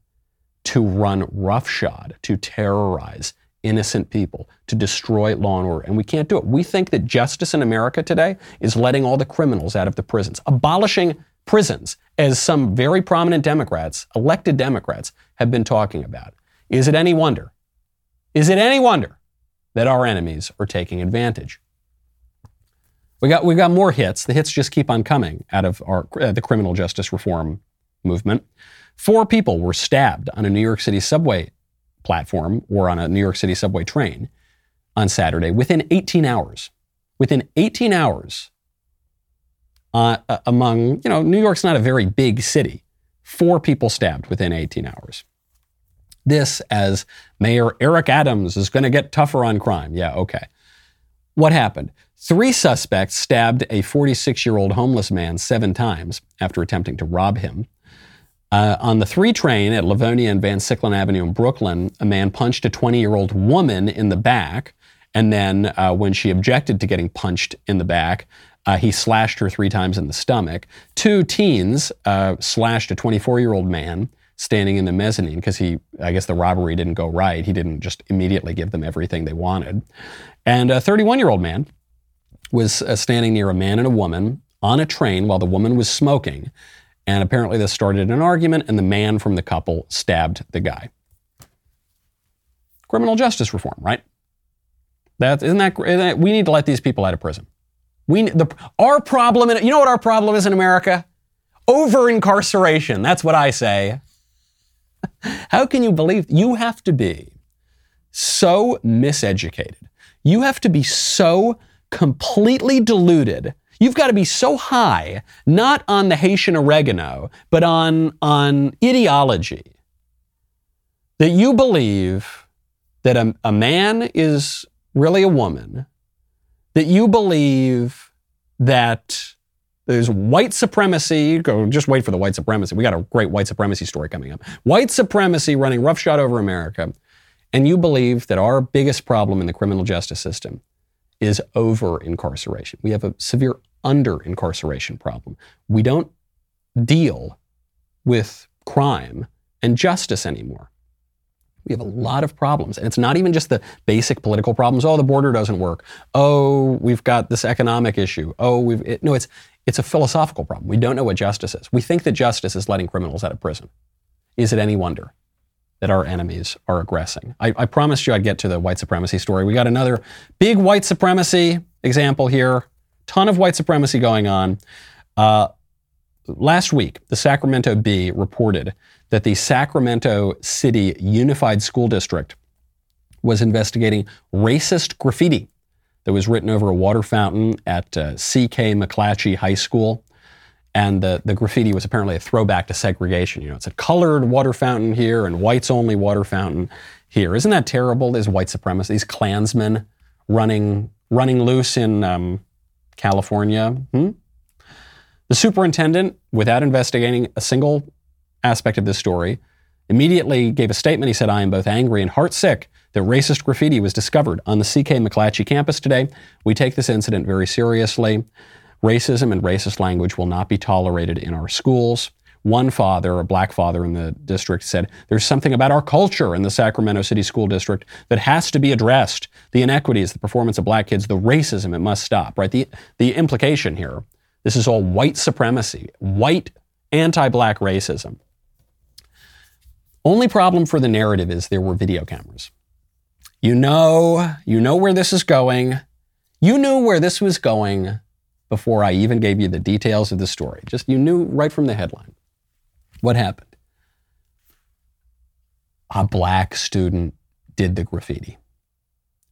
to run roughshod, to terrorize innocent people, to destroy law and order. And we can't do it. We think that justice in America today is letting all the criminals out of the prisons, abolishing prisons, as some very prominent Democrats, elected Democrats, have been talking about. Is it any wonder? Is it any wonder that our enemies are taking advantage? We got we got more hits. The hits just keep on coming out of our uh, the criminal justice reform movement. Four people were stabbed on a New York City subway platform or on a New York City subway train on Saturday within 18 hours. Within 18 hours, uh, uh, among, you know, New York's not a very big city. Four people stabbed within 18 hours. This, as Mayor Eric Adams is going to get tougher on crime. Yeah, okay. What happened? Three suspects stabbed a 46 year old homeless man seven times after attempting to rob him. Uh, on the 3 train at Livonia and Van Siclen Avenue in Brooklyn, a man punched a 20 year old woman in the back. And then, uh, when she objected to getting punched in the back, uh, he slashed her three times in the stomach. Two teens uh, slashed a 24 year old man standing in the mezzanine because he, I guess the robbery didn't go right. He didn't just immediately give them everything they wanted. And a 31 year old man was uh, standing near a man and a woman on a train while the woman was smoking. And apparently, this started an argument, and the man from the couple stabbed the guy. Criminal justice reform, right? That isn't that. We need to let these people out of prison. We the our problem. In, you know what our problem is in America? Over incarceration. That's what I say. [LAUGHS] How can you believe you have to be so miseducated? You have to be so completely deluded. You've got to be so high, not on the Haitian oregano, but on, on ideology, that you believe that a, a man is really a woman, that you believe that there's white supremacy. Go, just wait for the white supremacy. We got a great white supremacy story coming up. White supremacy running roughshod over America. And you believe that our biggest problem in the criminal justice system is over incarceration. We have a severe under incarceration problem. We don't deal with crime and justice anymore. We have a lot of problems. And it's not even just the basic political problems. Oh, the border doesn't work. Oh, we've got this economic issue. Oh, we've, it, no, it's, it's a philosophical problem. We don't know what justice is. We think that justice is letting criminals out of prison. Is it any wonder that our enemies are aggressing? I, I promised you I'd get to the white supremacy story. We got another big white supremacy example here. Ton of white supremacy going on. Uh, last week, the Sacramento Bee reported that the Sacramento City Unified School District was investigating racist graffiti that was written over a water fountain at uh, C.K. McClatchy High School. And the, the graffiti was apparently a throwback to segregation. You know, it's a colored water fountain here and whites only water fountain here. Isn't that terrible? These white supremacists, these Klansmen running, running loose in um, California. Hmm? The superintendent, without investigating a single aspect of this story, immediately gave a statement. He said, I am both angry and heartsick that racist graffiti was discovered on the CK McClatchy campus today. We take this incident very seriously. Racism and racist language will not be tolerated in our schools. One father, a black father in the district, said, There's something about our culture in the Sacramento City School District that has to be addressed. The inequities, the performance of black kids, the racism, it must stop, right? The, the implication here this is all white supremacy, white anti black racism. Only problem for the narrative is there were video cameras. You know, you know where this is going. You knew where this was going before I even gave you the details of the story. Just you knew right from the headline. What happened? A black student did the graffiti.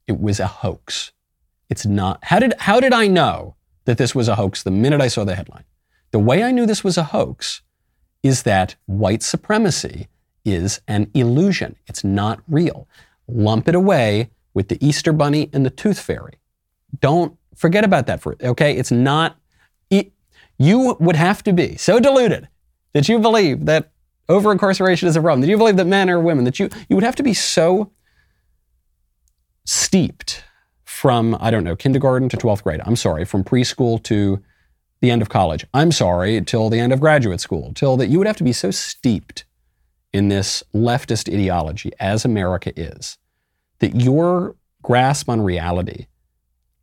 It was a hoax. It's not. How did how did I know that this was a hoax the minute I saw the headline? The way I knew this was a hoax is that white supremacy is an illusion. It's not real lump it away with the Easter Bunny and the Tooth Fairy. Don't forget about that for okay. It's not. It, you would have to be so deluded that you believe that over incarceration is a problem. That you believe that men are women. That you you would have to be so steeped from I don't know kindergarten to twelfth grade. I'm sorry, from preschool to the end of college. I'm sorry, till the end of graduate school. Till that you would have to be so steeped in this leftist ideology, as America is, that your grasp on reality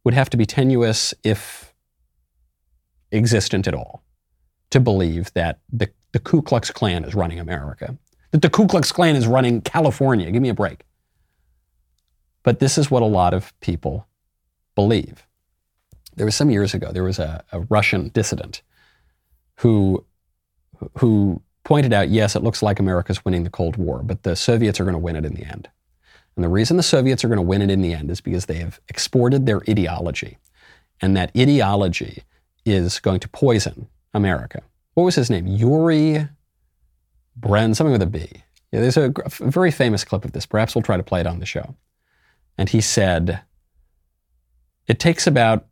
would have to be tenuous, if existent at all, to believe that the, the Ku Klux Klan is running America, that the Ku Klux Klan is running California. Give me a break. But this is what a lot of people believe. there was some years ago, there was a, a Russian dissident who, who pointed out, yes, it looks like America's winning the Cold War, but the Soviets are going to win it in the end. And the reason the Soviets are going to win it in the end is because they have exported their ideology. And that ideology is going to poison America. What was his name? Yuri Bren, something with a B. Yeah, there's a, a very famous clip of this. Perhaps we'll try to play it on the show. And he said, it takes about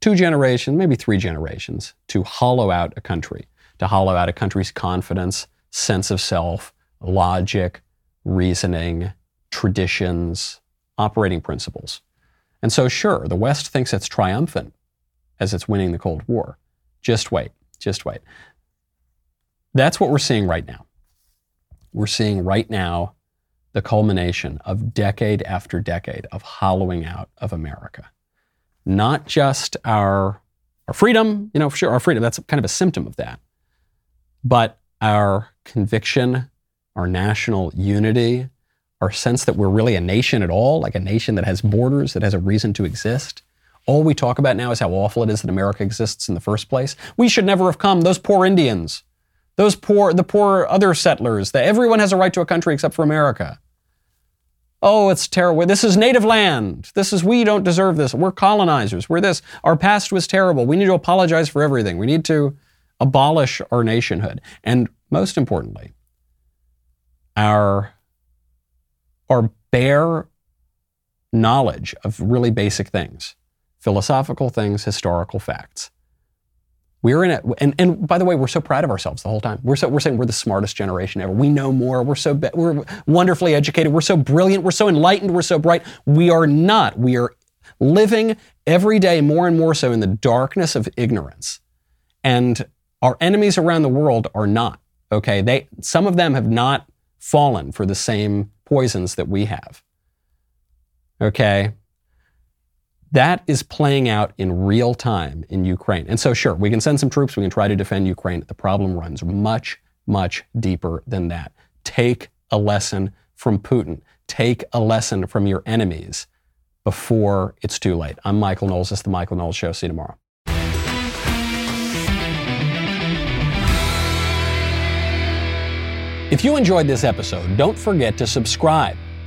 two generations, maybe three generations, to hollow out a country, to hollow out a country's confidence, sense of self, logic, reasoning, traditions, operating principles. And so, sure, the West thinks it's triumphant as it's winning the Cold War. Just wait, just wait. That's what we're seeing right now. We're seeing right now the culmination of decade after decade of hollowing out of America. Not just our, our freedom, you know, sure, our freedom, that's kind of a symptom of that, but our conviction, our national unity, our sense that we're really a nation at all, like a nation that has borders, that has a reason to exist. All we talk about now is how awful it is that America exists in the first place. We should never have come. Those poor Indians, those poor, the poor other settlers, that everyone has a right to a country except for America. Oh, it's terrible. This is native land. This is, we don't deserve this. We're colonizers. We're this. Our past was terrible. We need to apologize for everything. We need to abolish our nationhood. And most importantly, our our bare knowledge of really basic things, philosophical things, historical facts. We're in it, and, and by the way, we're so proud of ourselves the whole time. We're so we're saying we're the smartest generation ever. We know more. We're so be, we're wonderfully educated. We're so brilliant. We're so enlightened. We're so bright. We are not. We are living every day more and more so in the darkness of ignorance, and our enemies around the world are not. Okay, they some of them have not fallen for the same poisons that we have. Okay? That is playing out in real time in Ukraine. And so, sure, we can send some troops, we can try to defend Ukraine. The problem runs much, much deeper than that. Take a lesson from Putin, take a lesson from your enemies before it's too late. I'm Michael Knowles. This is The Michael Knowles Show. See you tomorrow. If you enjoyed this episode, don't forget to subscribe.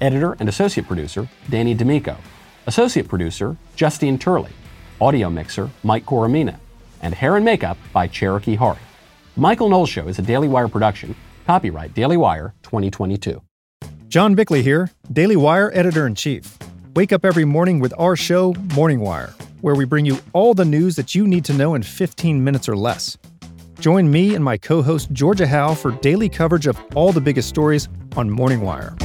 Editor and associate producer, Danny D'Amico. Associate producer, Justine Turley. Audio mixer, Mike Coromina. And hair and makeup by Cherokee Hart. Michael Knowles Show is a Daily Wire production. Copyright Daily Wire 2022. John Bickley here, Daily Wire editor in chief. Wake up every morning with our show, Morning Wire, where we bring you all the news that you need to know in 15 minutes or less. Join me and my co host Georgia Howe for daily coverage of all the biggest stories on Morning Wire.